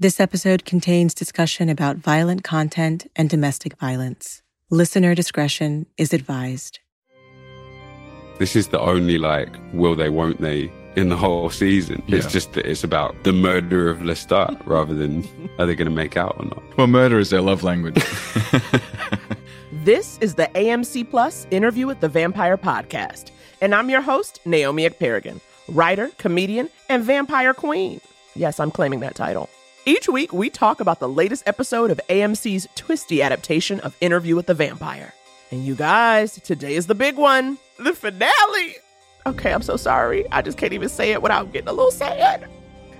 This episode contains discussion about violent content and domestic violence. Listener discretion is advised. This is the only like will they won't they in the whole season. Yeah. It's just that it's about the murder of Lestat rather than are they going to make out or not. Well, murder is their love language. This is the AMC Plus Interview with the Vampire podcast, and I'm your host, Naomi Ekperigan, writer, comedian, and vampire queen. Yes, I'm claiming that title. Each week, we talk about the latest episode of AMC's twisty adaptation of Interview with the Vampire. And you guys, today is the big one the finale. Okay, I'm so sorry. I just can't even say it without getting a little sad.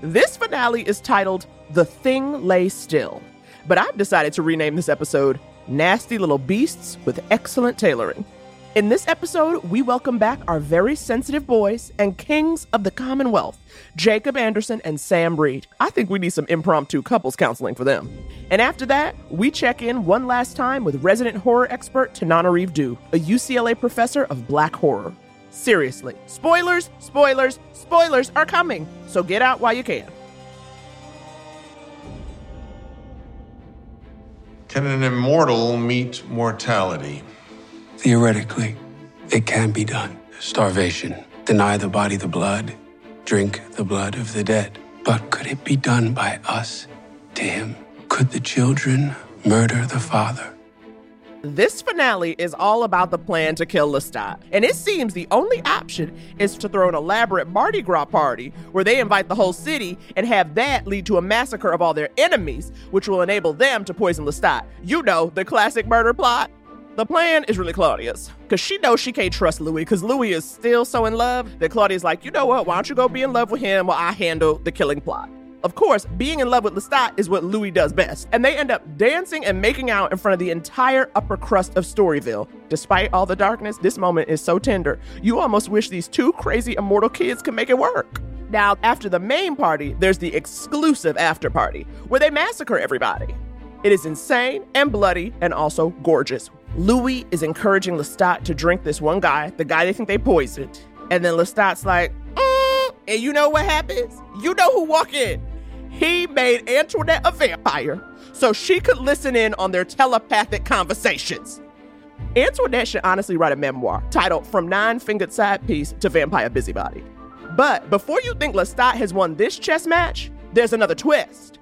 This finale is titled The Thing Lay Still, but I've decided to rename this episode Nasty Little Beasts with Excellent Tailoring. In this episode, we welcome back our very sensitive boys and kings of the Commonwealth, Jacob Anderson and Sam Reid. I think we need some impromptu couples counseling for them. And after that, we check in one last time with resident horror expert Tananarive Due, a UCLA professor of black horror. Seriously, spoilers, spoilers, spoilers are coming, so get out while you can. Can an immortal meet mortality? Theoretically, it can be done. Starvation. Deny the body the blood. Drink the blood of the dead. But could it be done by us to him? Could the children murder the father? This finale is all about the plan to kill Lestat, and it seems the only option is to throw an elaborate Mardi Gras party where they invite the whole city and have that lead to a massacre of all their enemies, which will enable them to poison Lestat. You know, the classic murder plot. The plan is really Claudia's, because she knows she can't trust Louis, because Louis is still so in love that Claudia's like, you know what, why don't you go be in love with him while I handle the killing plot? Of course, being in love with Lestat is what Louis does best, and they end up dancing and making out in front of the entire upper crust of Storyville. Despite all the darkness, this moment is so tender. You almost wish these two crazy immortal kids could make it work. Now, after the main party, there's the exclusive after party, where they massacre everybody. It is insane and bloody and also gorgeous. Louis is encouraging Lestat to drink this one guy, the guy they think they poisoned. And then Lestat's like, "Mm," and you know what happens? You know who walk in. He made Antoinette a vampire so she could listen in on their telepathic conversations. Antoinette should honestly write a memoir titled From Nine Fingered Side Piece to Vampire Busybody. But before you think Lestat has won this chess match, there's another twist.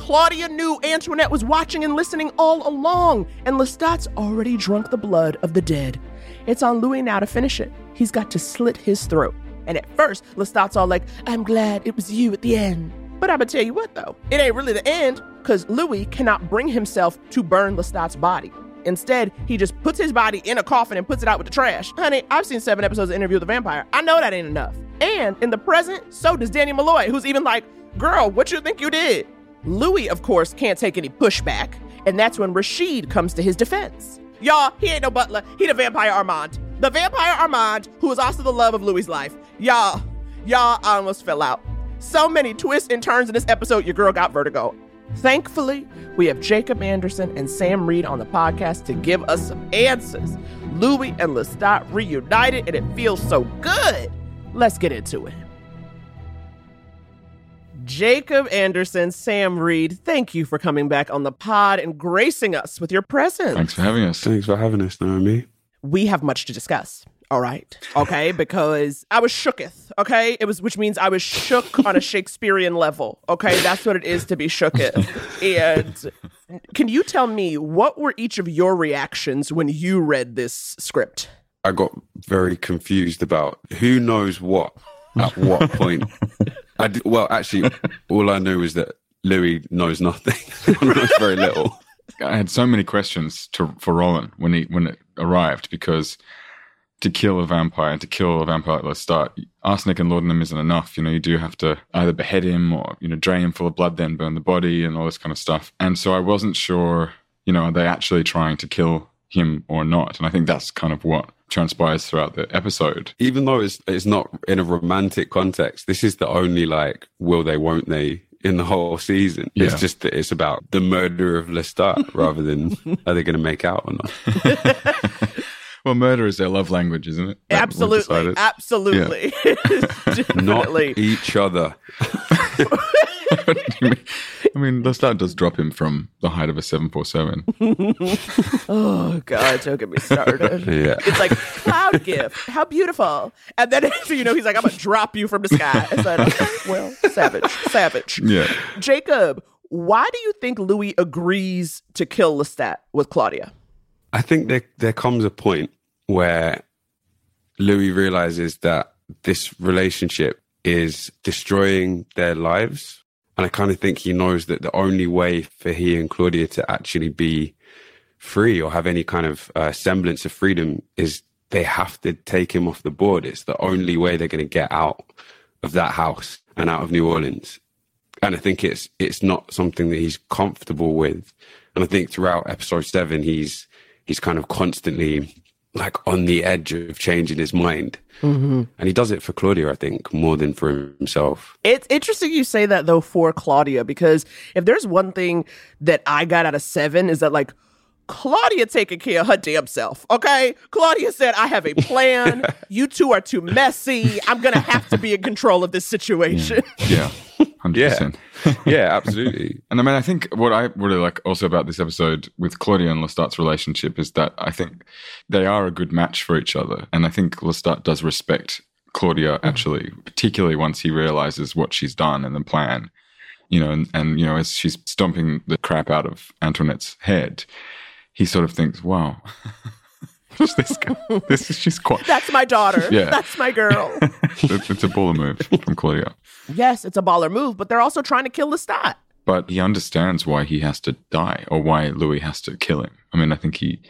Claudia knew Antoinette was watching and listening all along, and Lestat's already drunk the blood of the dead. It's on Louis now to finish it. He's got to slit his throat. And at first, Lestat's all like, I'm glad it was you at the end. But I'ma tell you what though, it ain't really the end, because Louis cannot bring himself to burn Lestat's body. Instead, he just puts his body in a coffin and puts it out with the trash. Honey, I've seen seven episodes of Interview with the Vampire. I know that ain't enough. And in the present, so does Danny Molloy, who's even like, girl, what you think you did? Louis, of course, can't take any pushback, and that's when Rashid comes to his defense. Y'all, he ain't no butler. He the vampire Armand. The vampire Armand, who is also the love of Louis's life. Y'all, y'all I almost fell out. So many twists and turns in this episode, your girl got vertigo. Thankfully, we have Jacob Anderson and Sam Reid on the podcast to give us some answers. Louis and Lestat reunited, and it feels so good. Let's get into it. Jacob Anderson, Sam Reid, thank you for coming back on the pod and gracing us with your presence. Thanks for having us. Thanks for having us, Naomi. We have much to discuss. All right. Okay. because I was shooketh. Okay. It was, which means I was shook on a Shakespearean level. Okay. That's what it is to be shooketh. and can you tell me what were each of your reactions when you read this script? I got very confused about who knows what at what point. I did, well, actually, all I knew is that Louis knows nothing. knows very little. I had so many questions to, for Rolin when he when it arrived because to kill a vampire and to kill a vampire at the start, arsenic and laudanum isn't enough. You know, you do have to either behead him or you know drain him full of blood, then burn the body and all this kind of stuff. And so I wasn't sure. You know, are they actually trying to kill him or not? And I think that's kind of what transpires throughout the episode. Even though it's it's not in a romantic context, this is the only like will they, won't they in the whole season. Yeah. It's just that it's about the murder of Lestat rather than are they going to make out or not. Well, murder is their love language, isn't it? That we've Absolutely. decided. Absolutely. Not Definitely. each other. I mean, Lestat does drop him from the height of a 747. oh, God, don't get me started. Yeah. It's like, cloud gift. How beautiful. And then, so, you know, he's like, I'm going to drop you from the sky. I said, well, savage, savage. Yeah. Jacob, why do you think Louis agrees to kill Lestat with Claudia? I think there there comes a point where Louis realizes that this relationship is destroying their lives. And I kind of think he knows that the only way for he and Claudia to actually be free or have any kind of uh, semblance of freedom is they have to take him off the board. It's the only way they're going to get out of that house and out of New Orleans. And I think it's it's not something that he's comfortable with. And I think throughout episode seven, he's he's kind of constantly like on the edge of changing his mind. Mm-hmm. And he does it for Claudia, I think, more than for himself. It's interesting you say that though for Claudia, because if there's one thing that I got out of seven is that like Claudia taking care of her damn self. Okay. Claudia said, I have a plan. you two are too messy. I'm gonna have to be in control of this situation. Yeah. 100%. Yeah, absolutely. And I mean, I think what I really like also about this episode with Claudia and Lestat's relationship is that I think they are a good match for each other. And I think Lestat does respect Claudia mm-hmm. actually, particularly once he realizes what she's done and the plan. You know, and, and you know, as she's stomping the crap out of Antoinette's head, he sort of thinks, wow. Who's this guy? This is she's quite That's my daughter. Yeah. That's my girl. it's, it's a baller move from Claudia. yes, it's a baller move, but they're also trying to kill Lestat. but he understands why he has to die or why Louis has to kill him. I mean, I think he,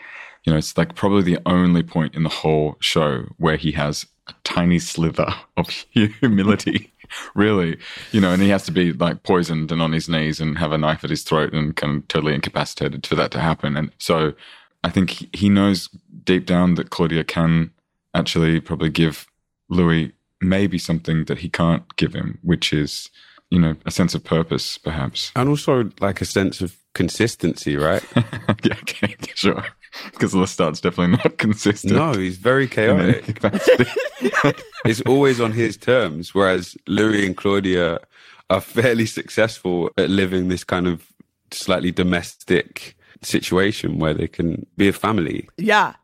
you know, it's like probably the only point in the whole show where he has a tiny slither of humility, really, you know, and he has to be like poisoned and on his knees and have a knife at his throat and kind of totally incapacitated for that to happen. And so I think he- knows deep down that Claudia can actually probably give Louis maybe something that he can't give him, which is, you know, a sense of purpose, perhaps. And also like a sense of consistency, right? yeah, okay, sure. Because Lestat's definitely not consistent. no, he's very chaotic. it's always on his terms, whereas Louis and Claudia are fairly successful at living this kind of slightly domestic situation where they can be a family. Yeah.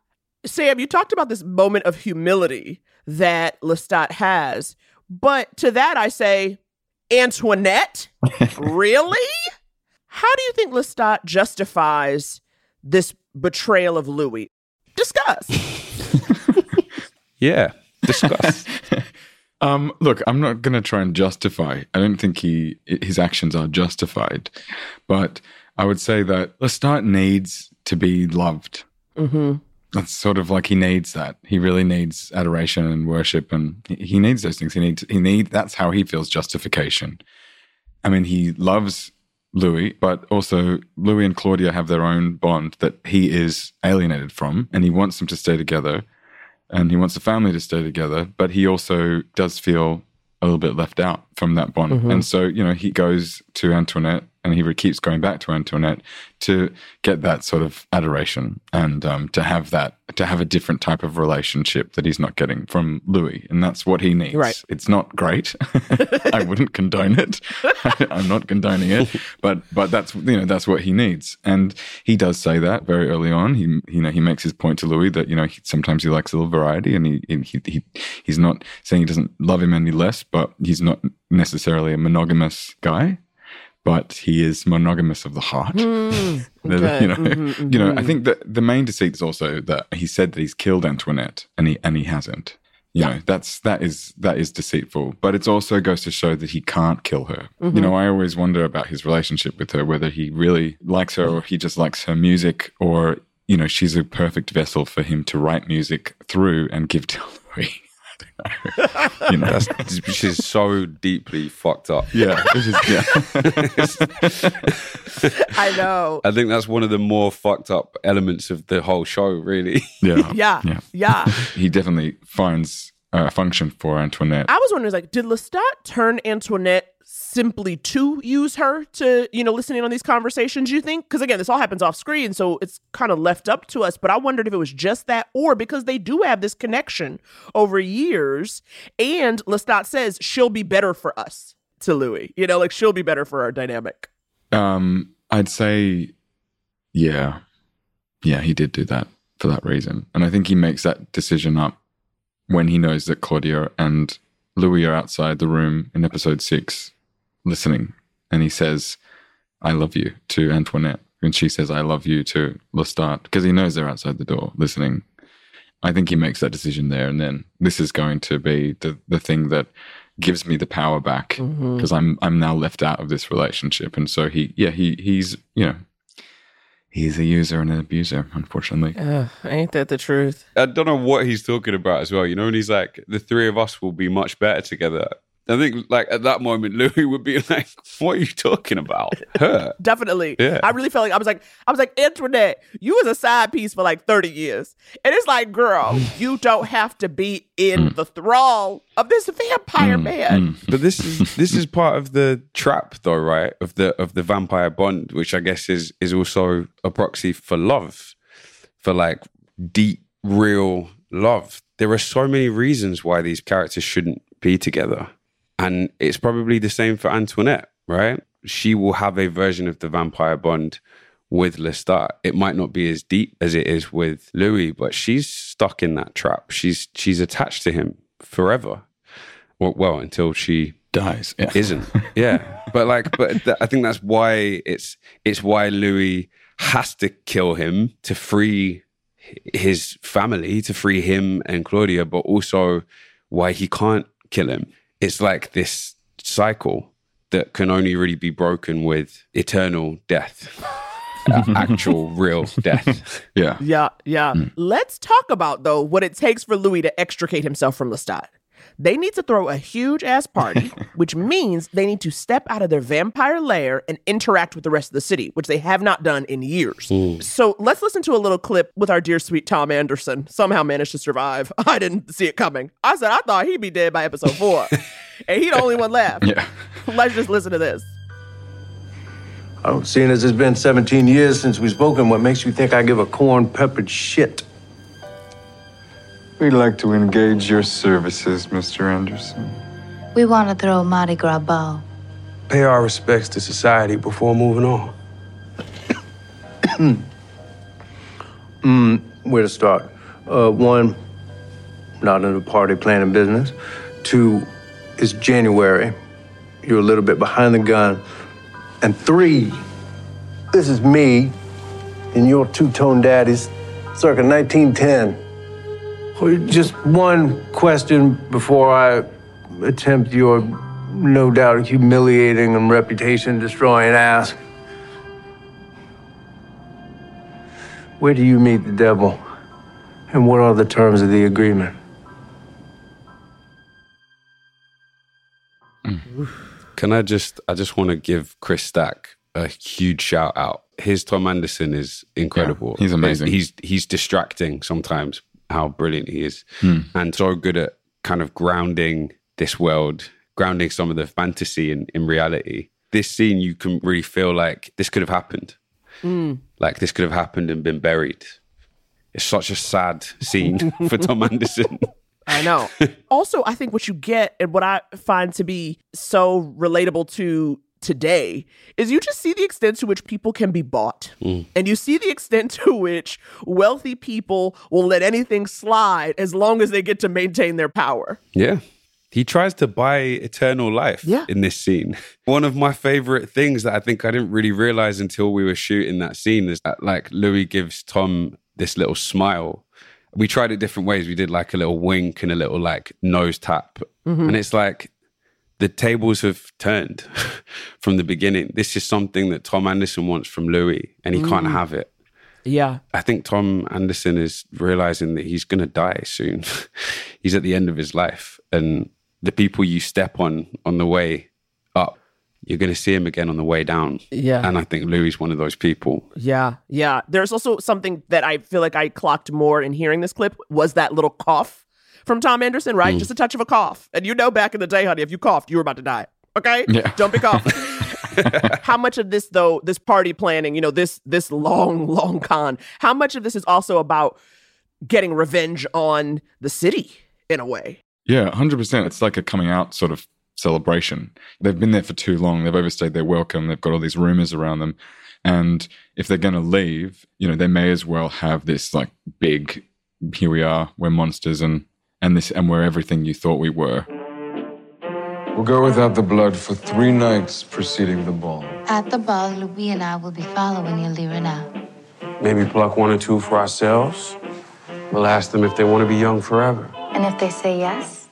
Sam, you talked about this moment of humility that Lestat has. But to that, I say, Antoinette? really? How do you think Lestat justifies this betrayal of Louis? Discuss. Yeah, discuss. um, look, I'm not going to try and justify. I don't think he his actions are justified, but I would say that Lestat needs to be loved. mm-hmm. That's sort of like he needs that. He really needs adoration and worship, and he- he needs those things. He needs. He need. That's how he feels justification. I mean, he loves Louis, but also Louis and Claudia have their own bond that he is alienated from, and he wants them to stay together, and he wants the family to stay together. But he also does feel a little bit left out from that bond, and so you know he goes to Antoinette, and he keeps going back to Antoinette to get that sort of adoration and um, to have that to have a different type of relationship that he's not getting from Louis, and that's what he needs. Right. It's not great. I wouldn't condone it. I'm not condoning it, but but that's you know that's what he needs, and he does say that very early on. He you know he makes his point to Louis that you know he, sometimes he likes a little variety, and he, he he he's not saying he doesn't love him any less, but he's not necessarily a monogamous guy. But he is monogamous of the heart. The- Okay. You know, Mhm, you know. I think that the main deceit is also that he said that he's killed Antoinette, and he and he hasn't. You know, that's that is that is deceitful. But it also goes to show that he can't kill her. Mm-hmm. You know, I always wonder about his relationship with her, whether he really likes her or he just likes her music, or you know, she's a perfect vessel for him to write music through and give to Louis. I you know, That's which is so deeply fucked up. yeah, it is, yeah. I know. I think that's one of the more fucked up elements of the whole show, really. yeah, Yeah. yeah. Yeah. He definitely finds a function for Antoinette. I was wondering, like, did Lestat turn Antoinette simply to use her to, you know, listening on these conversations, you think? Because again, this all happens off screen, so it's kind of left up to us. But I wondered if it was just that, or because they do have this connection over years, and Lestat says she'll be better for us. to Louis. You know, like she'll be better for our dynamic. Um, I'd say, yeah, yeah, he did do that for that reason, and I think he makes that decision up when he knows that Claudia and Louis are outside the room in episode six, listening, and he says, "I love you" to Antoinette, and she says, "I love you" to Lestat because he knows they're outside the door listening. I think he makes that decision there, and then this is going to be the the thing that gives me the power back mm-hmm. because I'm I'm now left out of this relationship, and so he yeah he he's you know he's a user and an abuser, unfortunately. Ugh, ain't that the truth? I don't know what he's talking about as well. You know, and he's like, the three of us will be much better together. I think, like, at that moment, Louis would be like, what are you talking about? Her. Definitely. Yeah. I really felt like I was like, I was like, Antoinette, you was a side piece for like 30 years. And it's like, girl, you don't have to be in mm. the thrall of this vampire mm, man. Mm. But this is this is part of the trap, though, right? Of the of the vampire bond, which I guess is is also a proxy for love, for like deep, real love. There are so many reasons why these characters shouldn't be together, and it's probably the same for Antoinette, right? She will have a version of the vampire bond with Lestat. It might not be as deep as it is with Louis, but she's stuck in that trap. She's she's attached to him forever. Well, well until she Dies. Yeah. isn't. Yeah, but like, but th- I think that's why it's it's why Louis has to kill him to free his family, to free him and Claudia, but also why he can't kill him. It's like this cycle that can only really be broken with eternal death, Uh, actual real death. yeah. Yeah, yeah. Let's talk about though what it takes for Louis to extricate himself from Lestat. They need to throw a huge ass party, which means they need to step out of their vampire lair and interact with the rest of the city, which they have not done in years. So let's listen to a little clip with our dear sweet Tom Anderson. Somehow managed to survive. I didn't see it coming. I said I thought he'd be dead by episode four, and he the only one left. Yeah. Let's just listen to this. Oh, seeing as it's been 17 years since we've spoken, what makes you think I give a corn peppered shit? We'd like to engage your services, Mr. Anderson. We want to throw a Mardi Gras ball. Pay our respects to society before moving on. Where to start? Uh, one, not in the party planning business. Two, it's January. You're a little bit behind the gun. And three, this is me and your two tone daddies circa 1910. Just one question before I attempt your no doubt humiliating and reputation destroying ask. Where do you meet the devil? And what are the terms of the agreement? Mm. Can I just I just want to give Chris Stack a huge shout out. His Tom Anderson is incredible. Yeah, he's amazing. He's he's distracting sometimes how brilliant he is. Hmm. And so good at kind of grounding this world, grounding some of the fantasy in, in reality. This scene you can really feel like this could have happened. Like this could have happened and been buried. It's such a sad scene for Tom Anderson. I know. also, I think what you get and what I find to be so relatable to today is you just see the extent to which people can be bought. Mm. And you see the extent to which wealthy people will let anything slide as long as they get to maintain their power. Yeah. He tries to buy eternal life Yeah. in this scene. One of my favorite things that I think I didn't really realize until we were shooting that scene is that like Louis gives Tom this little smile. We tried it different ways. We did like a little wink and a little like nose tap. Mm-hmm. And it's like the tables have turned from the beginning. This is something that Tom Anderson wants from Louis and he can't mm. have it. Yeah. I think Tom Anderson is realizing that he's going to die soon. he's at the end of his life, and the people you step on on the way up, you're going to see him again on the way down. Yeah. and I think Louis is one of those people. Yeah, yeah. There's also something that I feel like I clocked more in hearing this clip was that little cough from Tom Anderson, right? Mm. Just a touch of a cough. And you know back in the day, honey, if you coughed, you were about to die. Okay? Yeah. Don't be coughing. how much of this though, this party planning, you know, this this long, long con, how much of this is also about getting revenge on the city in a way? Yeah, hundred percent. It's like a coming out sort of celebration. They've been there for too long. They've overstayed their welcome. They've got all these rumors around them. And if they're going to leave, you know, they may as well have this like big, here we are, we're monsters and, and this, and we're everything you thought we were. We'll go without the blood for three nights preceding the ball. At the ball, Louis and I will be following you, Lirina. Maybe pluck one or two for ourselves. We'll ask them if they want to be young forever. And if they say yes,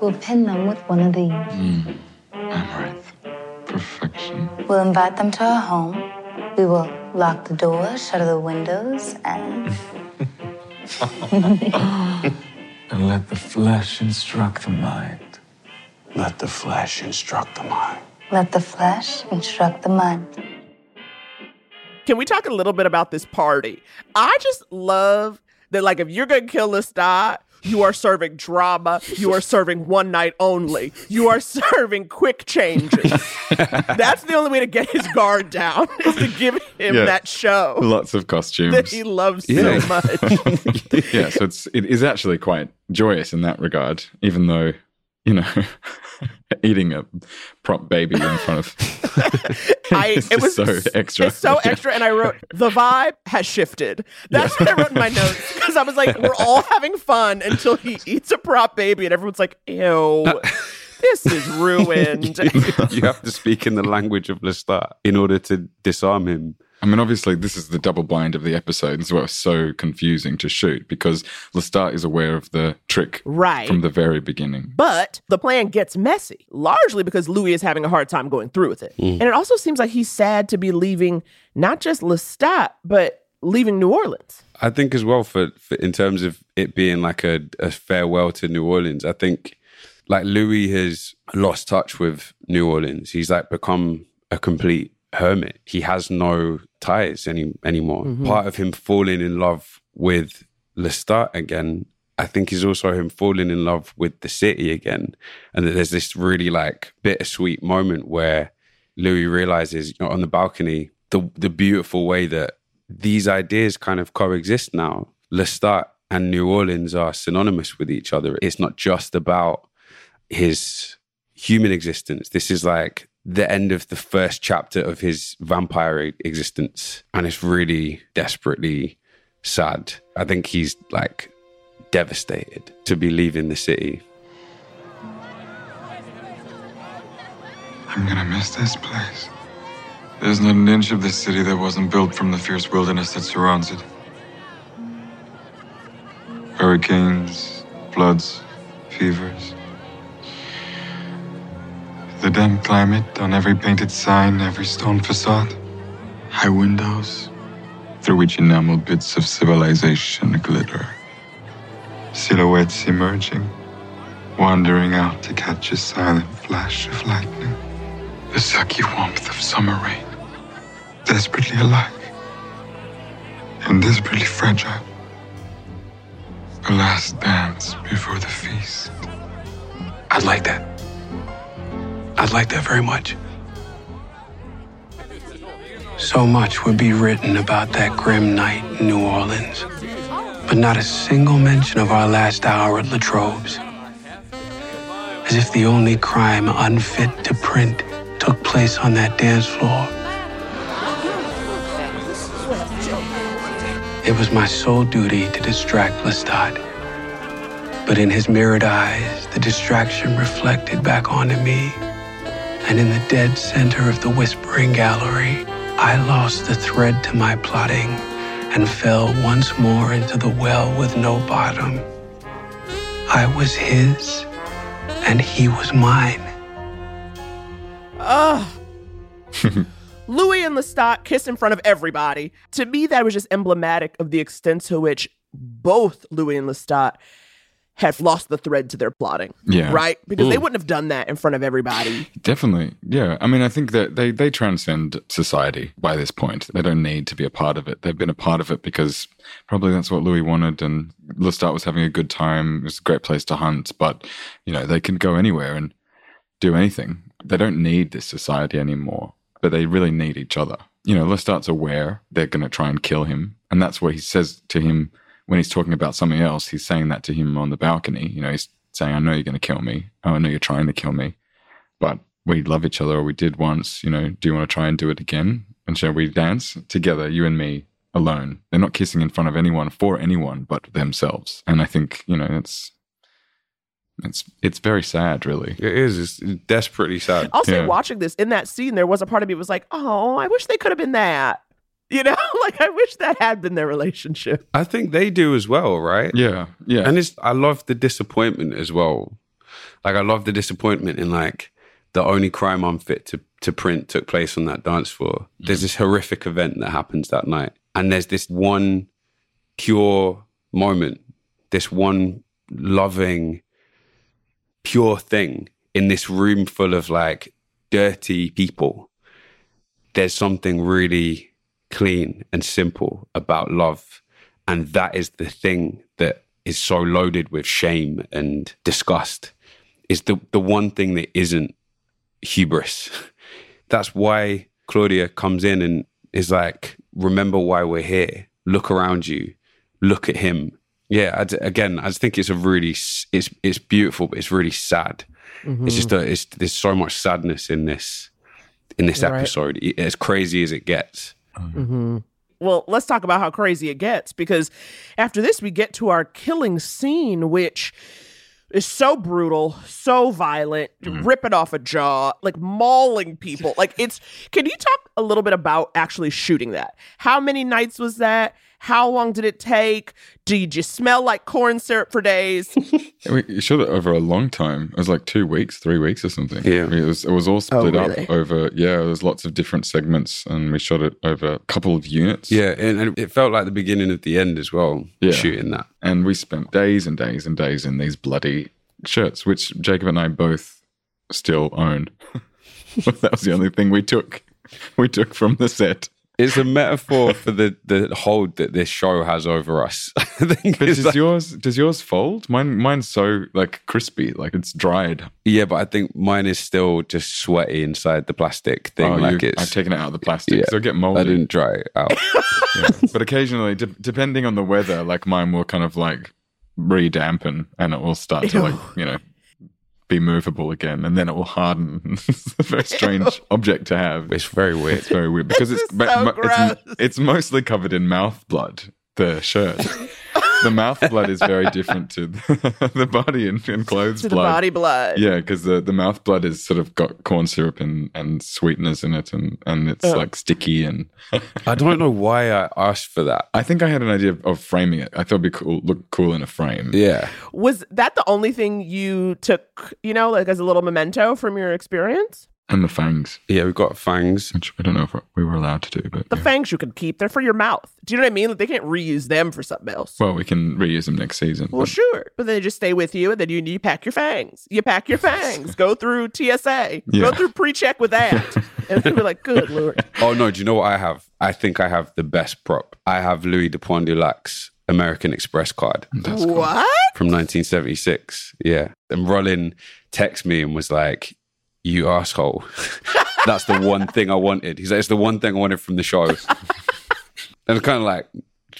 we'll pin them with one of these. Mm. Amaranth. Perfection. We'll invite them to our home. We will lock the door, shutter the windows, and. and let the flesh instruct the mind. Let the flesh instruct the mind. Let the flesh instruct the mind. Can we talk a little bit about this party? I just love that, like, if you're gonna kill Lestat, you are serving drama. You are serving one night only. You are serving quick changes. That's the only way to get his guard down is to give him Yeah. that show Lots of costumes. that he loves Yeah. so much. yeah, so it's it is actually quite joyous in that regard, even though you know eating a prop baby in front of I, it was so extra. It's so extra, and I wrote the vibe has shifted. That's what I wrote in my notes because I was like, we're all having fun until he eats a prop baby, and everyone's like, ew, uh, this is ruined. you have to speak in the language of Lestat in order to disarm him. I mean, obviously, this is the double blind of the episode. This is what's so confusing to shoot because Lestat is aware of the trick Right. from the very beginning. But the plan gets messy, largely because Louis is having a hard time going through with it. Mm. And it also seems like he's sad to be leaving not just Lestat, but leaving New Orleans. I think as well for, for in terms of it being like a, a farewell to New Orleans. I think like Louis has lost touch with New Orleans. He's like become a complete hermit. He has no ties any anymore. Mhm. Part of him falling in love with Lestat again, I think is also him falling in love with the city again. And that there's this really like bittersweet moment where Louis realizes you know, on the balcony the the beautiful way that these ideas kind of coexist now. Lestat and New Orleans are synonymous with each other. It's not just about his human existence. This is like the end of the first chapter of his vampire existence. And it's really desperately sad. I think he's like devastated to be leaving the city. I'm gonna miss this place. There's not an inch of this city that wasn't built from the fierce wilderness that surrounds it. Hurricanes, floods, fevers. The damp climate on every painted sign, every stone facade. High windows, through which enameled bits of civilization glitter. Silhouettes emerging, wandering out to catch a silent flash of lightning. The sucky warmth of summer rain. Desperately alive. And desperately fragile. The last dance before the feast. I'd like that. I'd like that very much. So much would be written about that grim night in New Orleans, but not a single mention of our last hour at Latrobe's. As if the only crime unfit to print took place on that dance floor. It was my sole duty to distract Lestat. But in his mirrored eyes, the distraction reflected back onto me. And in the dead center of the whispering gallery, I lost the thread to my plotting and fell once more into the well with no bottom. I was his, and he was mine. Ugh. Louis and Lestat kiss in front of everybody. To me, that was just emblematic of the extent to which both Louis and Lestat have lost the thread to their plotting. Yeah. Right? Because they Mm. wouldn't have done that in front of everybody. Definitely. Yeah. I mean, I think that they, they transcend society by this point. They don't need to be a part of it. They've been a part of it because probably that's what Louis wanted. And Lestat was having a good time. It was a great place to hunt. But, you know, they can go anywhere and do anything. They don't need this society anymore, but they really need each other. You know, Lestat's aware they're going to try and kill him. And that's what he says to him when he's talking about something else. He's saying that to him on the balcony. You know, he's saying, I know you're going to kill me. Oh, I know you're trying to kill me. but we love each other or we did once. You know, do you want to try and do it again? And shall we dance together, you and me, alone? They're not kissing in front of anyone for anyone but themselves. And I think, you know, it's it's it's very sad, really. It is. It's desperately sad. I'll say, Yeah. watching this in that scene, there was a part of me was like, oh, I wish they could have been that. You know, like I wish that had been their relationship. I think they do as well, right? Yeah, yeah. And it's I love the disappointment as well. Like I love the disappointment in like the only crime I'm fit to to print took place on that dance floor. There's this horrific event that happens that night. And there's this one pure moment, this one loving, pure thing in this room full of like dirty people. There's something really clean and simple about love. And that is the thing that is so loaded with shame and disgust. Is the, the one thing that isn't hubris. That's why Claudia comes in and is like, remember why we're here. Look around you. Look at him. Yeah, I d again, I just think it's a really, it's it's beautiful, but it's really sad. It's just mm-hmm. a, it's there's so much sadness in this in this Right. episode. As crazy as it gets. Mm-hmm. Mm-hmm. Well, let's talk about how crazy it gets because after this, we get to our killing scene, which is so brutal, so violent, mm-hmm. ripping off a jaw, like mauling people. Like it's. Can you talk a little bit about actually shooting that? How many nights was that? How long did it take? Did you just smell like corn syrup for days? We shot it over a long time. It was like two weeks, three weeks or something. Yeah. it was. It was all oh, split really? up over. Yeah, there was lots of different segments, and we shot it over a couple of units. Yeah, and, and it felt like the beginning of the end as well. Yeah. Shooting that. and we spent days and days and days in these bloody shirts, which Jacob and I both still own. that was the only thing we took. We took from the set. It's a metaphor for the the hold that this show has over us. I think But it's does like- yours does yours fold? Mine mine's so like crispy, like it's dried. yeah, but I think mine is still just sweaty inside the plastic thing. Oh, like you- it's. I've taken it out of the plastic, Yeah. so it get moldy. I didn't dry it out. Yeah. But occasionally, de- depending on the weather, like mine will kind of like re-dampen and it will start to like you know be movable again, and then it will harden. it's a very strange object to have. it's very weird. It's very weird because it's so mo- gross. it's, it's mostly covered in mouth blood. The shirt, the mouth blood is very different to the, the body and, and clothes to the blood. body blood. Yeah, because the, the mouth blood is sort of got corn syrup and, and sweeteners in it, and, and it's Oh. like sticky. And I don't know why I asked for that. I think I had an idea of, of framing it. I thought it'd be cool, look cool in a frame. Yeah, Was that the only thing you took, you know, like as a little memento from your experience? And the fangs, yeah, we've got fangs. which I don't know if we were allowed to do, but The yeah. fangs you can keep, they're for your mouth. Do you know what I mean? Like they can't reuse them for something else. well, we can reuse them next season. Well, but- sure, but then they just stay with you, and then you you pack your fangs. You pack your fangs. go through TSA. Go through pre-check with that, and then we're like, good lord. Oh no, do you know what I have? I think I have the best prop. I have Louis de Pointe du Lac's American Express card What? from 1976. Yeah, and Rolin texted me and was like, "You asshole." That's the one thing I wanted. He's like, "It's the one thing I wanted from the show." and it's kind of like,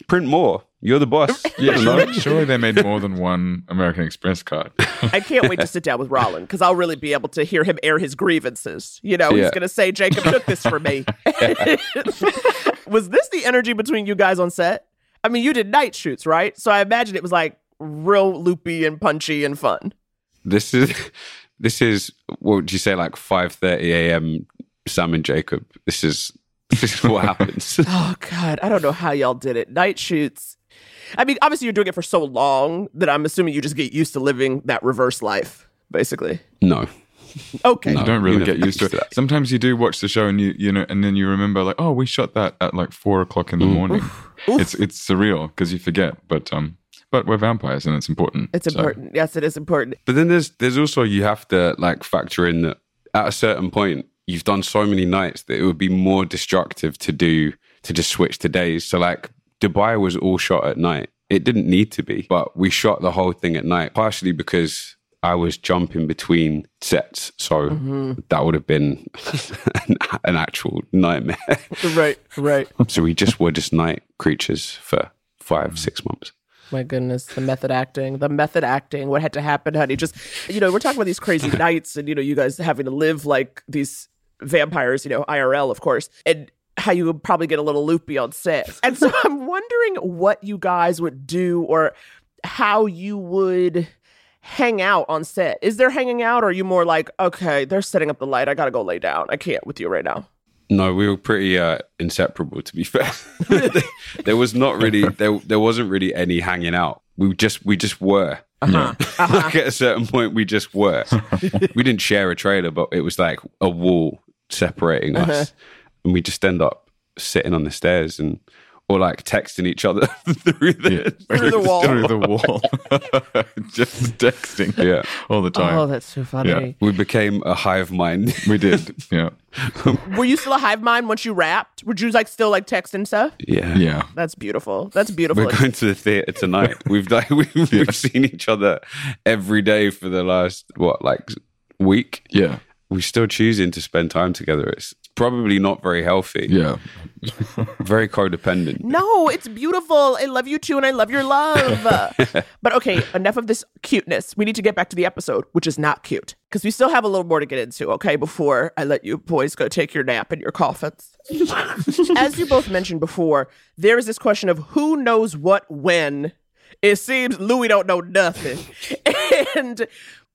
print more. You're the boss. Yeah, You surely, surely they made more than one American Express card. I can't wait to sit down with Rolin because I'll really be able to hear him air his grievances. You know, he's going to say, Jacob took this for me. was this the energy between you guys on set? I mean, you did night shoots, right? So I imagine it was like real loopy and punchy and fun. This is this is what would you say like 5:30 a.m. Sam and Jacob. This is this is what happens. Oh, God. I don't know how y'all did it. Night shoots. I mean, obviously, you're doing it for so long that I'm assuming you just get used to living that reverse life, basically. no. Okay. No. you don't really you get used to it. that. Sometimes you do watch the show and you you know, and then you remember like, oh, we shot that at like four o'clock in the morning. It's it's surreal because you forget, but um, but we're vampires and it's important. It's So- important. Yes, it is important. But then there's there's also you have to like factor in that at a certain point you've done so many nights that it would be more destructive to do to just switch to days. So like Dubai was all shot at night. It didn't need to be, but we shot the whole thing at night, partially because I was jumping between sets. So mm-hmm. that would have been an, an actual nightmare. Right, right. so we just were just night creatures for five, six months. My goodness, the method acting, the method acting, what had to happen, honey. Just, you know, we're talking about these crazy nights and, you know, you guys having to live like these vampires, you know, IRL, of course, and how you would probably get a little loopy on set. And so I'm wondering what you guys would do or how you would hang out on set. Is there hanging out or are you more like, okay, they're setting up the light. I got to go lay down. I can't with you right now. No, we were pretty uh, inseparable. To be fair, there was not really there. There wasn't really any hanging out. We just we just were. Uh-huh. Uh-huh. like at a certain point, we just were. we didn't share a trailer, but it was like a wall separating us, Uh-huh. and we just end up sitting on the stairs and or like texting each other through the Through the wall. Through the wall. Just texting. Yeah. All the time. Oh, that's so funny. Yeah. We became a hive mind. we did. Yeah. Were you still a hive mind once you wrapped? Would you like still like text and stuff? yeah. Yeah. That's beautiful. That's beautiful. We're going to the theater tonight. We've like we've, we've seen each other every day for the last what like week. Yeah. We're still choosing to spend time together. It's probably not very healthy. Yeah. Very codependent. no, it's beautiful. I love you too, and I love your love. but okay, enough of this cuteness. We need to get back to the episode, which is not cute, because we still have a little more to get into. Okay, before I let you boys go take your nap in your coffins. As you both mentioned before, there is this question of who knows what when. It seems Louis don't know nothing, and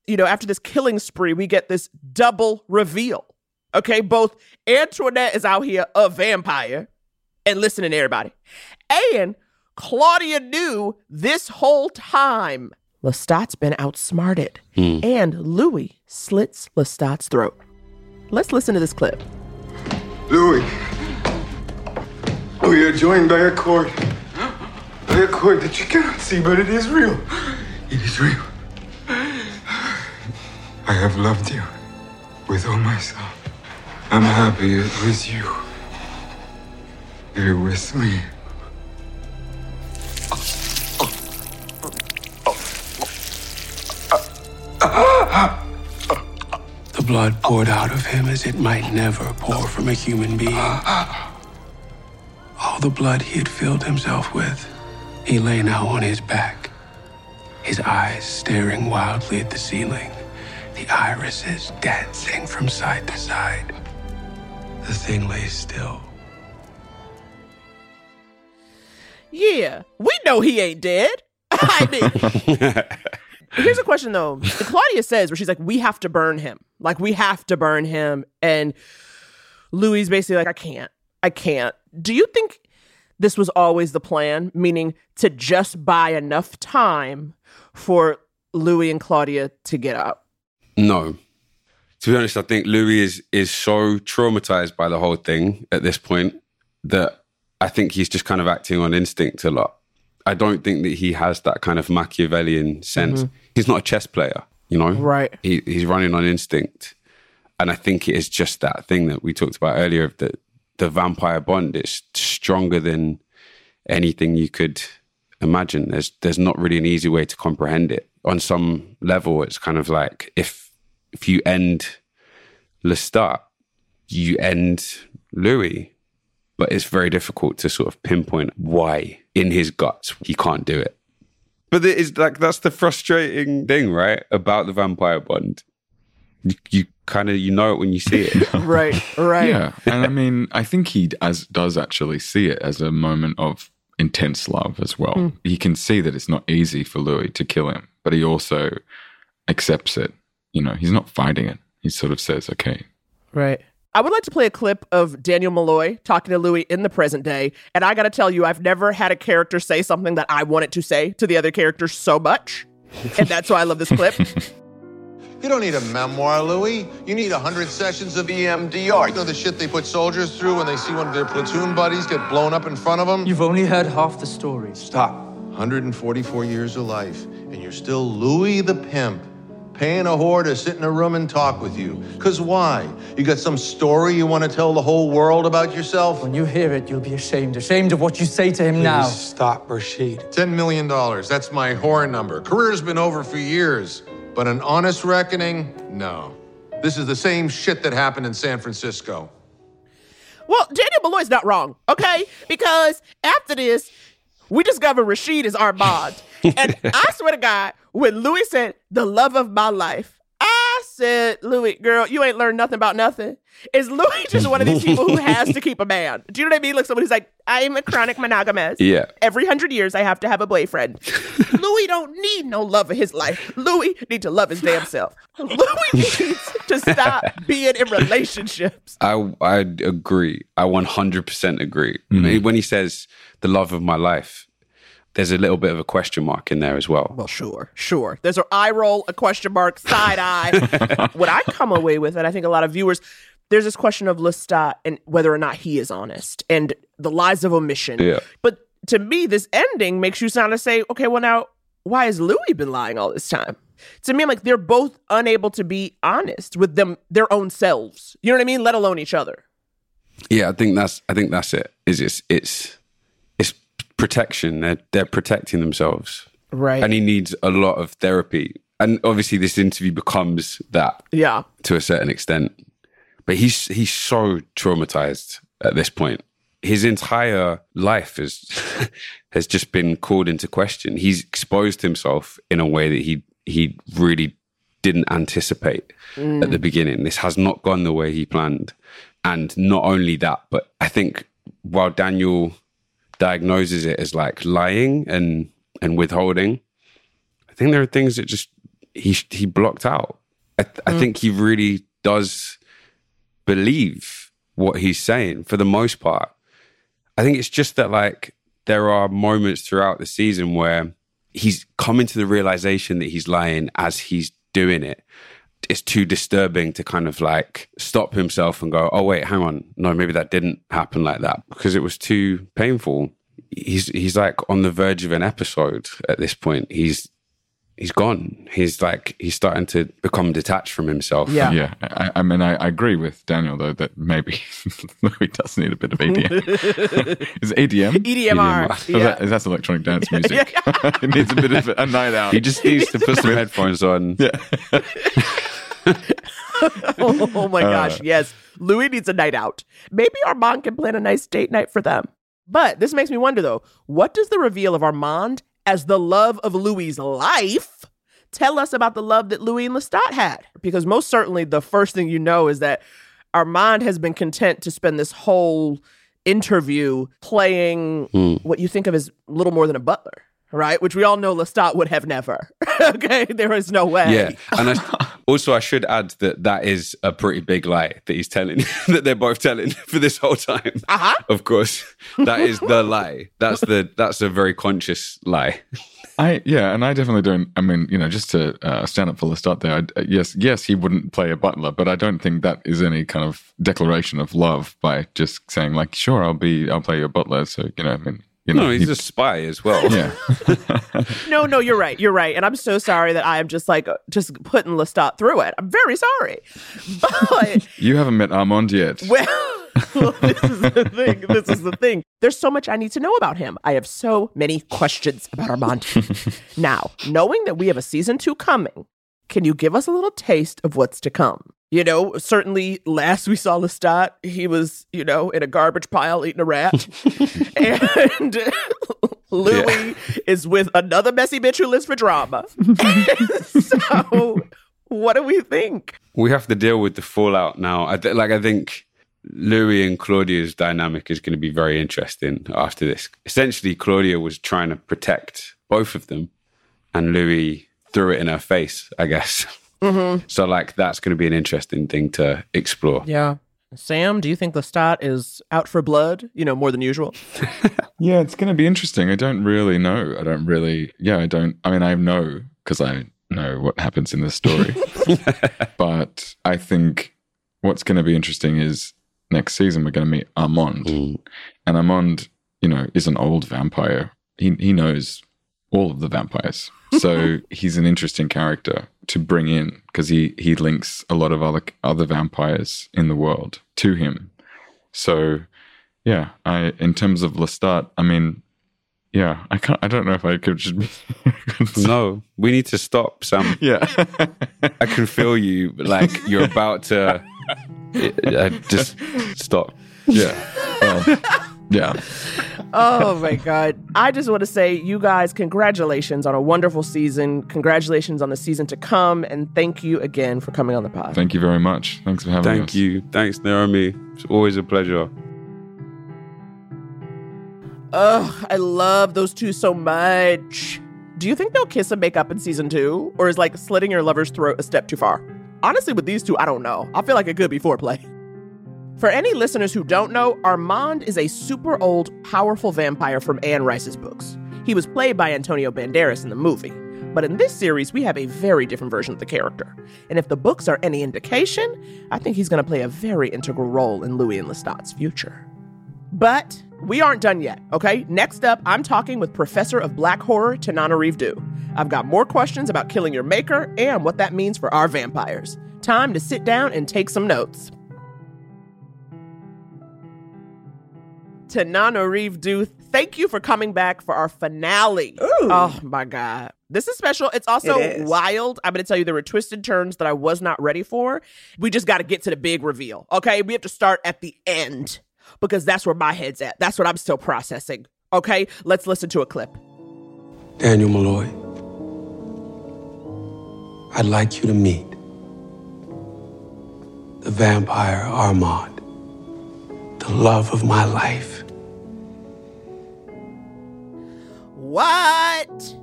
you know after this killing spree, we get this double reveal. Okay, both Antoinette is out here a vampire and listening to everybody. And Claudia knew this whole time Lestat's been outsmarted. Hmm. And Louis slits Lestat's throat. Let's listen to this clip. Louis. Oh, we are joined by a cord. By a cord that you cannot see, but it is real. It is real. I have loved you with all myself. I'm happy it was you. You're with me. The blood poured out of him as it might never pour from a human being. All the blood he had filled himself with, he lay now on his back, his eyes staring wildly at the ceiling, the irises dancing from side to side. The thing lay still. Yeah, we know he ain't dead. I mean, here's a question though. Claudia says where she's like, "We have to burn him. Like we have to burn him." And Louis basically like, "I can't. I can't." Do you think this was always the plan, meaning to just buy enough time for Louis and Claudia to get out? No. To be honest, I think Louis is is so traumatized by the whole thing at this point that I think he's just kind of acting on instinct a lot. I don't think that he has that kind of Machiavellian sense. Mm-hmm. He's not a chess player, you know? Right. He, he's running on instinct. And I think it is just that thing that we talked about earlier of the, the vampire bond. It's stronger than anything you could imagine. There's there's not really an easy way to comprehend it. On some level, it's kind of like if if you end Lestat, you end Louis. But it's very difficult to sort of pinpoint why in his guts he can't do it. But it is like that's the frustrating thing, right? About the vampire bond. You, you kind of you know it when you see it. Right. Right. Yeah. And I mean, I think he as does actually see it as a moment of intense love as well. Hmm. He can see that it's not easy for Louis to kill him, but he also accepts it. You know, he's not fighting it. He sort of says, okay, Right. I would like to play a clip of Daniel Molloy talking to Louis in the present day. And I got to tell you, I've never had a character say something that I wanted to say to the other character so much. And that's why I love this clip. You don't need a memoir, Louis. You need 100 sessions of EMDR. You know the shit they put soldiers through when they see one of their platoon buddies get blown up in front of them? You've only heard half the story. Stop. 144 years of life, and you're still Louis the pimp, paying a whore to sit in a room and talk with you. Cause why? You got some story you want to tell the whole world about yourself? When you hear it, you'll be ashamed. Ashamed of what you say to him now. Please stop, Rashid. $10 million. That's my whore number. Career's been over for years, but an honest reckoning? No. This is the same shit that happened in San Francisco. Well, Daniel Molloy's not wrong, okay? Because after this, we discover Rashid is our Armand. and I swear to God, when Louis said, the love of my life, I said, Louis, girl, you ain't learned nothing about nothing. Is Louis just one of these people who has to keep a man? Do you know what I mean? Like someone who's like, I'm a chronic monogamous. Yeah. Every hundred years I have to have a boyfriend. Louis don't need no love of his life. Louis need to love his damn self. Louis needs to stop being in relationships. I I agree. I 100% agree. Mm-hmm. When he says the love of my life, there's a little bit of a question mark in there as well. Well, sure, sure. There's an eye roll, a question mark, side eye. what I come away with, and I think a lot of viewers, there's this question of Lestat and whether or not he is honest and the lies of omission. Yeah. But to me, this ending makes you sound to say, okay, well now, why has Louis been lying all this time? To me, I'm like they're both unable to be honest with them their own selves. You know what I mean? Let alone each other. Yeah, I think that's I think that's it. Is it's it's it's protection. They're they're protecting themselves. Right. And he needs a lot of therapy. And obviously this interview becomes that Yeah. to a certain extent. But he's he's so traumatized at this point. His entire life has has just been called into question. He's exposed himself in a way that he he really didn't anticipate at the mm. beginning. This has not gone the way he planned. And not only that, but I think while Daniel diagnoses it as like lying and and withholding, I think there are things that just he he blocked out. I, th- I mm. think he really does believe what he's saying for the most part. I think it's just that like there are moments throughout the season where he's coming to the realization that he's lying as he's doing it. It's too disturbing to kind of like stop himself and go, "Oh wait, hang on, no, maybe that didn't happen like that," because it was too painful. He's he's like on the verge of an episode at this point. He's he's gone. He's like he's starting to become detached from himself. Yeah. Yeah, I, I mean, I, I agree with Daniel though that maybe Louis does need a bit of ADM. Is it ADM? EDMR. Oh, Yeah. that- that's electronic dance music. it needs a bit of a night out. He just needs to put some headphones on. yeah. oh my uh, gosh, yes. Louis needs a night out. Maybe Armand can plan a nice date night for them. But this makes me wonder though, what does the reveal of Armand as the love of Louis's life tell us about the love that Louis and Lestat had? Because most certainly the first thing you know is that Armand has been content to spend this whole interview playing hmm. what you think of as little more than a butler. Right, which we all know Lestat would have never. okay, there is no way. Yeah, and I, also I should add that that is a pretty big lie that he's telling, that they're both telling for this whole time. Uh-huh. Of course, that is the lie. That's the that's a very conscious lie. I yeah, and I definitely don't. I mean, you know, just to uh, stand up for Lestat there. I, yes, yes, he wouldn't play a butler, but I don't think that is any kind of declaration of love by just saying like, "Sure, I'll be, I'll play your butler." So you know, I mean, you know, No, he's he- a spy as well. yeah, No, no, you're right. You're right. And I'm so sorry that I am just like just putting Lestat through it. I'm very sorry. But you haven't met Armand yet. well, this is the thing. This is the thing. There's so much I need to know about him. I have so many questions about Armand. now, knowing that we have a season two coming, can you give us a little taste of what's to come? You know, certainly last we saw Lestat, he was, you know, in a garbage pile eating a rat. and Louis is with another messy bitch who lives for drama. so, what do we think? we have to deal with the fallout now. I th- like I think Louis and Claudia's dynamic is going to be very interesting after this. Essentially, Claudia was trying to protect both of them, and Louis threw it in her face. I guess. Mm-hmm. So, like, that's going to be an interesting thing to explore. Yeah. Sam, do you think Lestat is out for blood, you know, more than usual? Yeah, it's going to be interesting. I don't really know. I don't really. Yeah, I don't. I mean, I know because I know what happens in this story. but I think what's going to be interesting is next season we're going to meet Armand, mm. and Armand, you know, is an old vampire. He he knows all of the vampires, so he's an interesting character to bring in because he he links a lot of other other vampires in the world to him. So yeah, I in terms of Lestat, I mean, yeah, I can't. I don't know if I could just. No, we need to stop, Sam. yeah, I can feel you like you're about to. uh, just stop. yeah, well, yeah. oh my God. I just want to say, you guys, congratulations on a wonderful season. Congratulations on the season to come. And thank you again for coming on the pod. Thank you very much. Thanks for having Thank us. Thank you. Thanks, Naomi. It's always a pleasure. Ugh, I love those two so much. Do you think they'll kiss and make up in season two? Or is like slitting your lover's throat a step too far? Honestly, with these two, I don't know. I feel like it could be foreplay. For any listeners who don't know, Armand is a super old, powerful vampire from Anne Rice's books. He was played by Antonio Banderas in the movie. But in this series, we have a very different version of the character. And if the books are any indication, I think he's going to play a very integral role in Louis and Lestat's future. But we aren't done yet, okay? Next up, I'm talking with Professor of Black Horror, Tananarive Due. I've got more questions about killing your maker and what that means for our vampires. Time to sit down and take some notes. Tananarive Due, thank you for coming back for our finale. Oh my God. This is special. It's also It is. wild. I'm going to tell you there were twisted turns that I was not ready for. We just got to get to the big reveal, okay? We have to start at the end because that's where my head's at. That's what I'm still processing. Okay, let's listen to a clip. Daniel Molloy, I'd like you to meet the vampire Armand, the love of my life. What?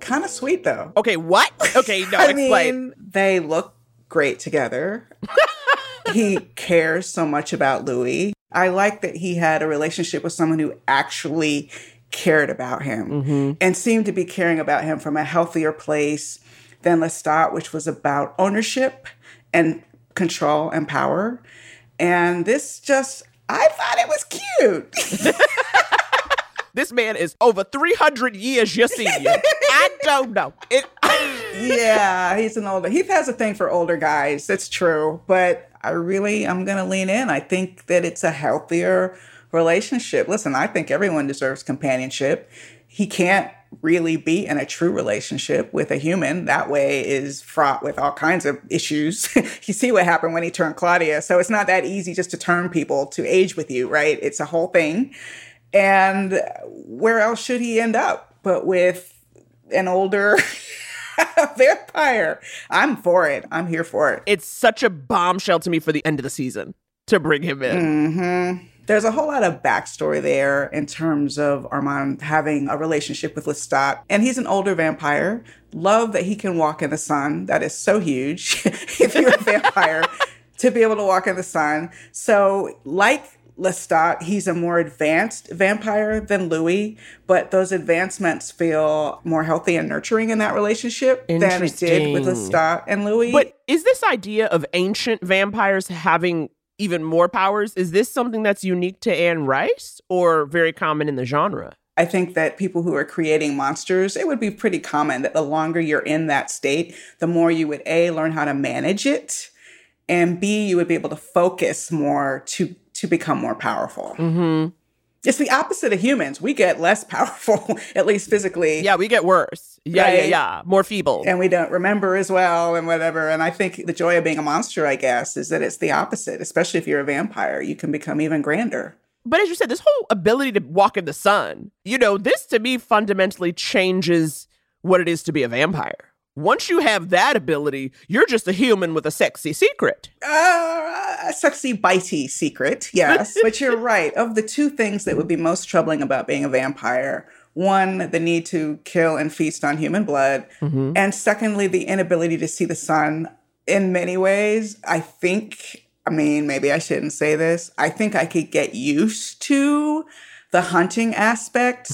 Kind of sweet though. Okay, what? Okay, no, I explain. mean, they look great together. he cares so much about Louis. I like that he had a relationship with someone who actually cared about him Mm-hmm. and seemed to be caring about him from a healthier place than Lestat, which was about ownership and control and power. And this just, I thought it was cute. This man is over 300 years your senior. I don't know. It, yeah, he's an older. He has a thing for older guys. That's true. But I really, I'm going to lean in. I think that it's a healthier relationship. Listen, I think everyone deserves companionship. He can't really be in a true relationship with a human. That way is fraught with all kinds of issues. you see what happened when he turned Claudia. So it's not that easy just to turn people to age with you, right? It's a whole thing. And where else should he end up but with an older vampire? I'm for it. I'm here for it. it's such a bombshell to me for the end of the season to bring him in. hmm There's a whole lot of backstory there in terms of Armand having a relationship with Lestat. And he's an older vampire. Love that he can walk in the sun. That is so huge if you're a vampire to be able to walk in the sun. So, like Lestat, he's a more advanced vampire than Louis, but those advancements feel more healthy and nurturing in that relationship than it did with Lestat and Louis. But is this idea of ancient vampires having even more powers, is this something that's unique to Anne Rice or very common in the genre? I think that people who are creating monsters, it would be pretty common that the longer you're in that state, the more you would A, learn how to manage it, and B, you would be able to focus more to to become more powerful. Mm-hmm. It's the opposite of humans. We get less powerful, at least physically. Yeah, we get worse. Yeah, yeah, yeah. More feeble. And we don't remember as well and whatever. And I think the joy of being a monster, I guess, is that it's the opposite, especially if you're a vampire. You can become even grander. But as you said, this whole ability to walk in the sun, you know, this to me fundamentally changes what it is to be a vampire. Once you have that ability, you're just a human with a sexy secret. Uh, a sexy, bitey secret, yes. but you're right. Of the two things that would be most troubling about being a vampire, one, the need to kill and feast on human blood, and secondly, the inability to see the sun. In many ways, I think, I mean, maybe I shouldn't say this. I think I could get used to the hunting aspect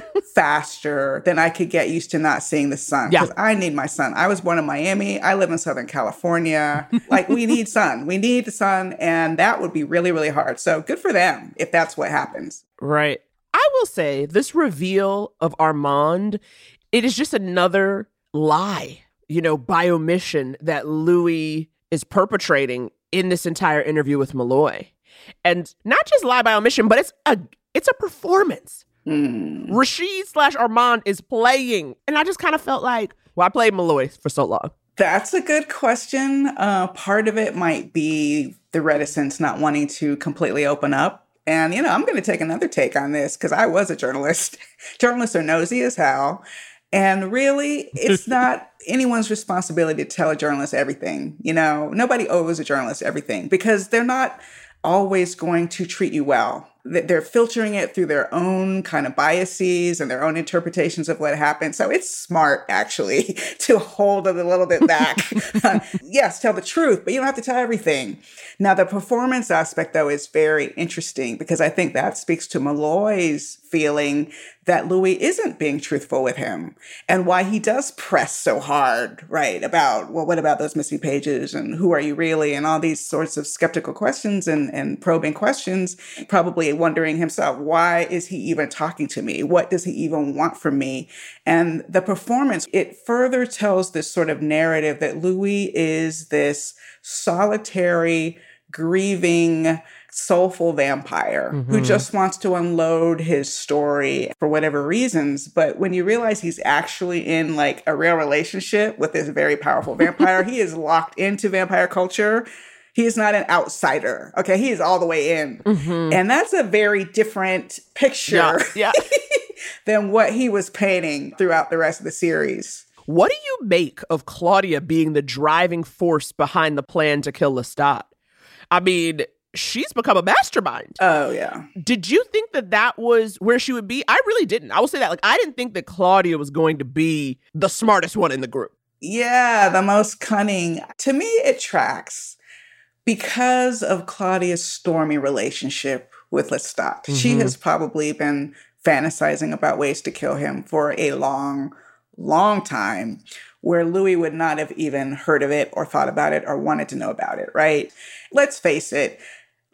faster than I could get used to not seeing the sun. Yeah. Because I need my sun. I was born in Miami. I live in Southern California. like, we need sun. We need the sun. And that would be really, really hard. So good for them if that's what happens. Right. I will say this reveal of Armand, it is just another lie, you know, by omission that Louis is perpetrating in this entire interview with Molloy. And not just lie by omission, but it's a it's a performance. Rashid slash Armand is playing. And I just kind of felt like, well, I played Molloy for so long. That's a good question. Uh, part of it might be the reticence, not wanting to completely open up. And, you know, I'm going to take another take on this because I was a journalist. Journalists are nosy as hell. And really, it's not anyone's responsibility to tell a journalist everything. You know, nobody owes a journalist everything because they're not always going to treat you well. They're filtering it through their own kind of biases and their own interpretations of what happened. So it's smart, actually, to hold it a little bit back. yes, tell the truth, but you don't have to tell everything. Now, the performance aspect, though, is very interesting because I think that speaks to Molloy's feeling that Louis isn't being truthful with him and why he does press so hard, right? About, well, what about those missing pages and who are you really? And all these sorts of skeptical questions and, and probing questions, probably wondering himself, why is he even talking to me? What does he even want from me? And the performance, it further tells this sort of narrative that Louis is this solitary, grieving, soulful vampire mm-hmm. who just wants to unload his story for whatever reasons. But when you realize he's actually in like a real relationship with this very powerful vampire, he is locked into vampire culture. He is not an outsider. Okay. He is all the way in. Mm-hmm. And that's a very different picture yeah, yeah. than what he was painting throughout the rest of the series. What do you make of Claudia being the driving force behind the plan to kill Lestat? I mean, she's become a mastermind. Oh, yeah. Did you think that that was where she would be? I really didn't. I will say that. Like, I didn't think that Claudia was going to be the smartest one in the group. Yeah, the most cunning. To me, it tracks because of Claudia's stormy relationship with Lestat. Mm-hmm. She has probably been fantasizing about ways to kill him for a long, long time where Louis would not have even heard of it or thought about it or wanted to know about it, right? Let's face it,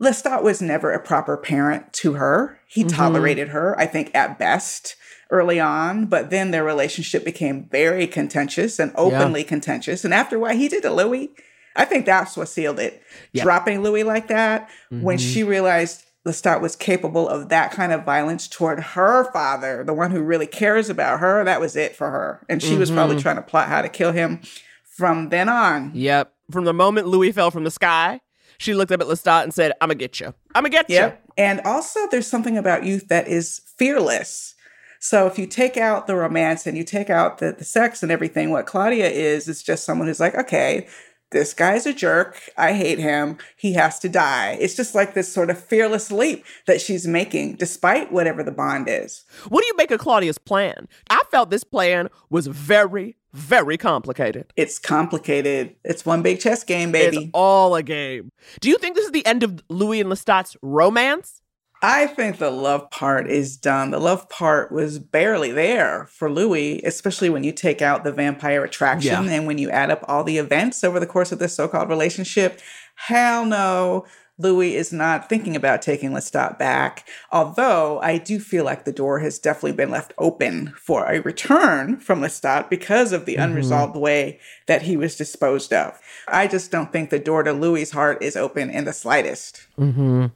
Lestat was never a proper parent to her. He mm-hmm. tolerated her, I think, at best early on, but then their relationship became very contentious and openly yeah. contentious. And after what he did to Louis, I think that's what sealed it. Yeah. Dropping Louis like that mm-hmm. when she realized Lestat was capable of that kind of violence toward her father, the one who really cares about her, that was it for her. And she mm-hmm. was probably mm-hmm. trying to plot how to kill him from then on. Yep. From the moment Louis fell from the sky, she looked up at Lestat and said, I'm going to get you. I'm going to get yep. you. And also, there's something about youth that is fearless. So if you take out the romance and you take out the, the sex and everything, what Claudia is, is just someone who's like, okay, this guy's a jerk. I hate him. He has to die. It's just like this sort of fearless leap that she's making, despite whatever the bond is. What do you make of Claudia's plan? I felt this plan was very, very complicated. It's complicated. It's one big chess game, baby. It's all a game. Do you think this is the end of Louis and Lestat's romance? I think the love part is done. The love part was barely there for Louis, especially when you take out the vampire attraction yeah. and when you add up all the events over the course of this so called relationship. Hell no. Louis is not thinking about taking Lestat back, although I do feel like the door has definitely been left open for a return from Lestat because of the mm-hmm. unresolved way that he was disposed of. I just don't think the door to Louis's heart is open in the slightest. Mm-hmm.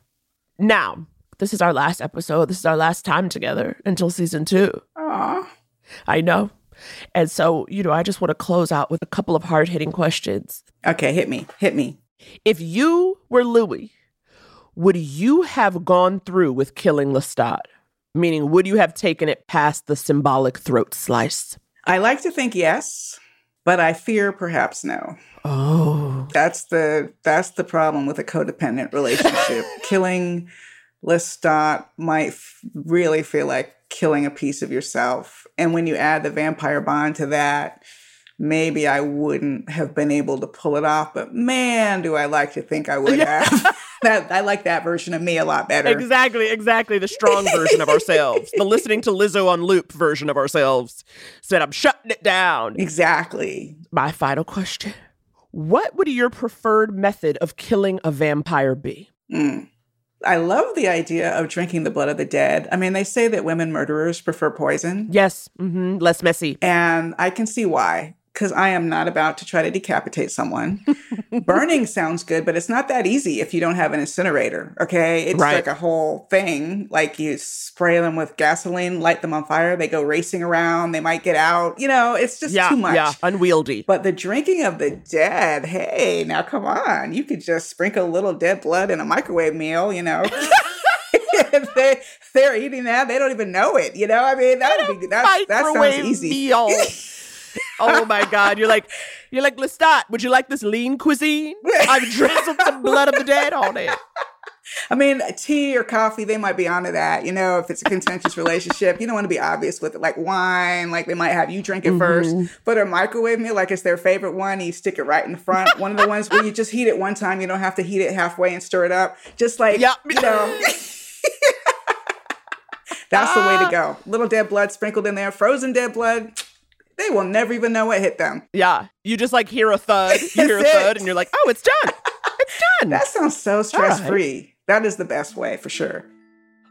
Now, this is our last episode. This is our last time together until season two. Aww. I know. And so, you know, I just want to close out with a couple of hard hitting questions. Okay, hit me. Hit me. If you were Louis, would you have gone through with killing Lestat? Meaning, would you have taken it past the symbolic throat slice? I like to think yes, but I fear perhaps no. Oh. That's the that's the problem with a codependent relationship. Killing Lestat might f- really feel like killing a piece of yourself. And when you add the vampire bond to that, maybe I wouldn't have been able to pull it off. But man, do I like to think I would have. that I like that version of me a lot better. Exactly, exactly. The strong version of ourselves. The listening to Lizzo on loop version of ourselves. Said I'm shutting it down. Exactly. My final question. What would your preferred method of killing a vampire be? Mm. I love the idea of drinking the blood of the dead. I mean, they say that women murderers prefer poison. Yes, mm-hmm. less messy. And I can see why because I am not about to try to decapitate someone. Burning sounds good, but it's not that easy if you don't have an incinerator. Okay. It's right. like a whole thing. Like you spray them with gasoline, light them on fire, they go racing around, they might get out. You know, it's just yeah, too much. Yeah, unwieldy. But the drinking of the dead, hey, now come on. You could just sprinkle a little dead blood in a microwave meal, you know. they they're eating that. They don't even know it. You know, I mean, that would be that. That sounds easy. Oh my god! You're like, you're like Lestat. Would you like this lean cuisine? I've drizzled some blood of the dead on it. I mean, tea or coffee, they might be onto that. You know, if it's a contentious relationship, you don't want to be obvious with it. Like wine, like they might have you drink it first. Mhm. But a microwave meal, like it's their favorite one, you stick it right in the front. one of the ones where you just heat it one time, you don't have to heat it halfway and stir it up. Just like, yep. you know. That's the way to go. Little dead blood sprinkled in there, frozen dead blood. They will never even know what hit them. Yeah, you just like hear a thud, you hear a it. thud, and you're like, oh, it's done. It's done. That sounds so stress free. That is the best way for sure.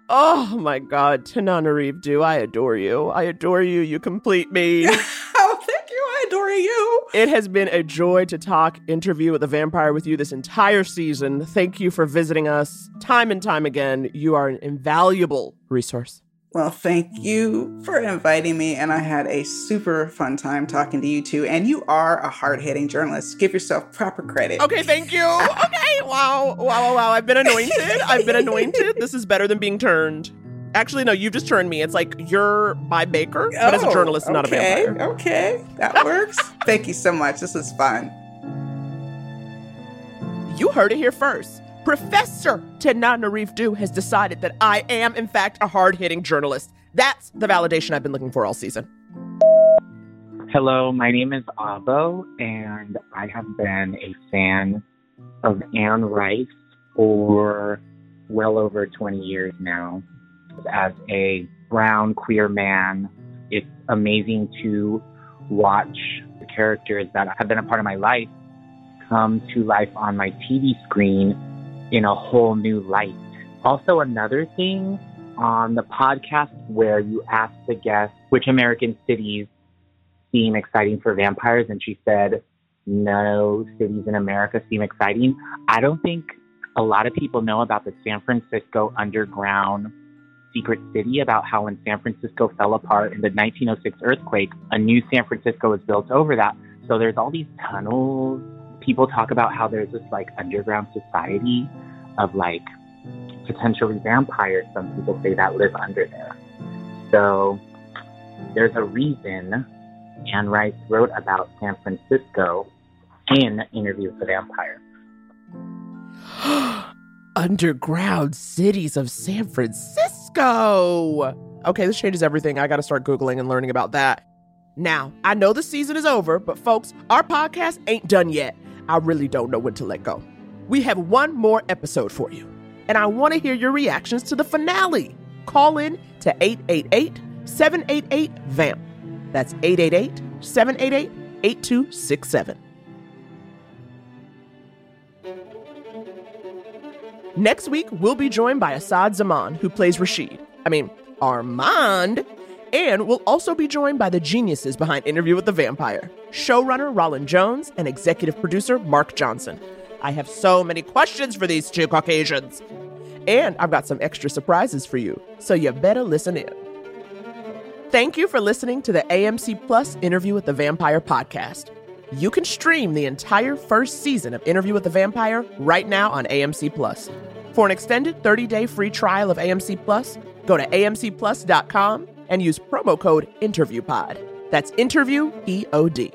Oh my God, Tananarive, do I adore you? I adore you. You complete me. oh, thank you. I adore you. It has been a joy to talk interview with a vampire with you this entire season. Thank you for visiting us time and time again. You are an invaluable resource. Well, thank you for inviting me, and I had a super fun time talking to you two. And you are a hard hitting journalist. Give yourself proper credit. Okay, thank you. Okay, wow, wow, wow, wow. I've been anointed. I've been anointed. This is better than being turned. Actually, no, you've just turned me. It's like you're my baker, but as a Oh, journalist, not a okay, vampire. Okay, that works. thank you so much. This was fun. You heard it here first. Professor Tananarive Due has decided that I am, in fact, a hard hitting journalist. That's the validation I've been looking for all season. Hello, my name is Abo, and I have been a fan of Anne Rice for well over 20 years now. As a brown queer man, it's amazing to watch the characters that have been a part of my life come to life on my TV screen in a whole new light. Also, another thing on the podcast where you ask the guest which American cities seem exciting for vampires, and she said, No cities in America seem exciting. I don't think a lot of people know about the San Francisco underground secret city, about how when San Francisco fell apart in the 1906 earthquake, a new San Francisco was built over that. So there's all these tunnels. People talk about how there's this like underground society of like potentially vampires. Some people say that live under there. So there's a reason Anne Rice wrote about San Francisco in Interview with the Vampire. Underground cities of San Francisco. Okay, this changes everything. I got to start Googling and learning about that. Now, I know the season is over, but folks, our podcast ain't done yet. I really don't know when to let go. We have one more episode for you, and I want to hear your reactions to the finale. Call in to 888 788 VAMP. That's 888 788 8267. Next week, we'll be joined by Assad Zaman, who plays Rashid. I mean, Armand. And we'll also be joined by the geniuses behind Interview with the Vampire showrunner Rolin Jones and executive producer Mark Johnson. I have so many questions for these two Caucasians. And I've got some extra surprises for you, so you better listen in. Thank you for listening to the AMC Plus Interview with the Vampire podcast. You can stream the entire first season of Interview with the Vampire right now on AMC Plus. For an extended 30-day free trial of AMC Plus, go to amcplus.com and use promo code InterviewPod. That's Interview E O D.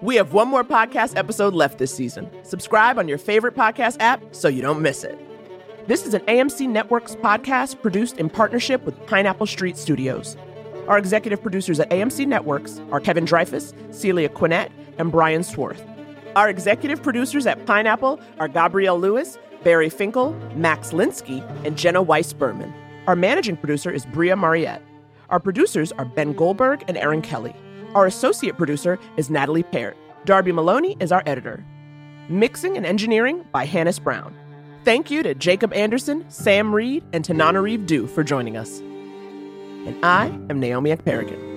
We have one more podcast episode left this season. Subscribe on your favorite podcast app so you don't miss it. This is an AMC Networks podcast produced in partnership with Pineapple Street Studios. Our executive producers at AMC Networks are Kevin Dreyfus, Celia Quinnett, and Brian Swarth. Our executive producers at Pineapple are Gabrielle Lewis, Barry Finkel, Max Linsky, and Jenna Weiss Berman. Our managing producer is Bria Mariette. Our producers are Ben Goldberg and Aaron Kelly. Our associate producer is Natalie Parrott. Darby Maloney is our editor. Mixing and engineering by Hannes Brown. Thank you to Jacob Anderson, Sam Reid, and Tananarive Due for joining us. And I am Naomi Ekperigan.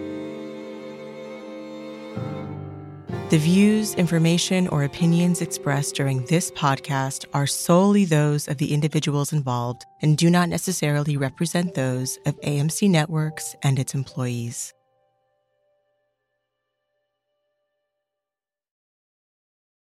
The views, information, or opinions expressed during this podcast are solely those of the individuals involved and do not necessarily represent those of AMC Networks and its employees.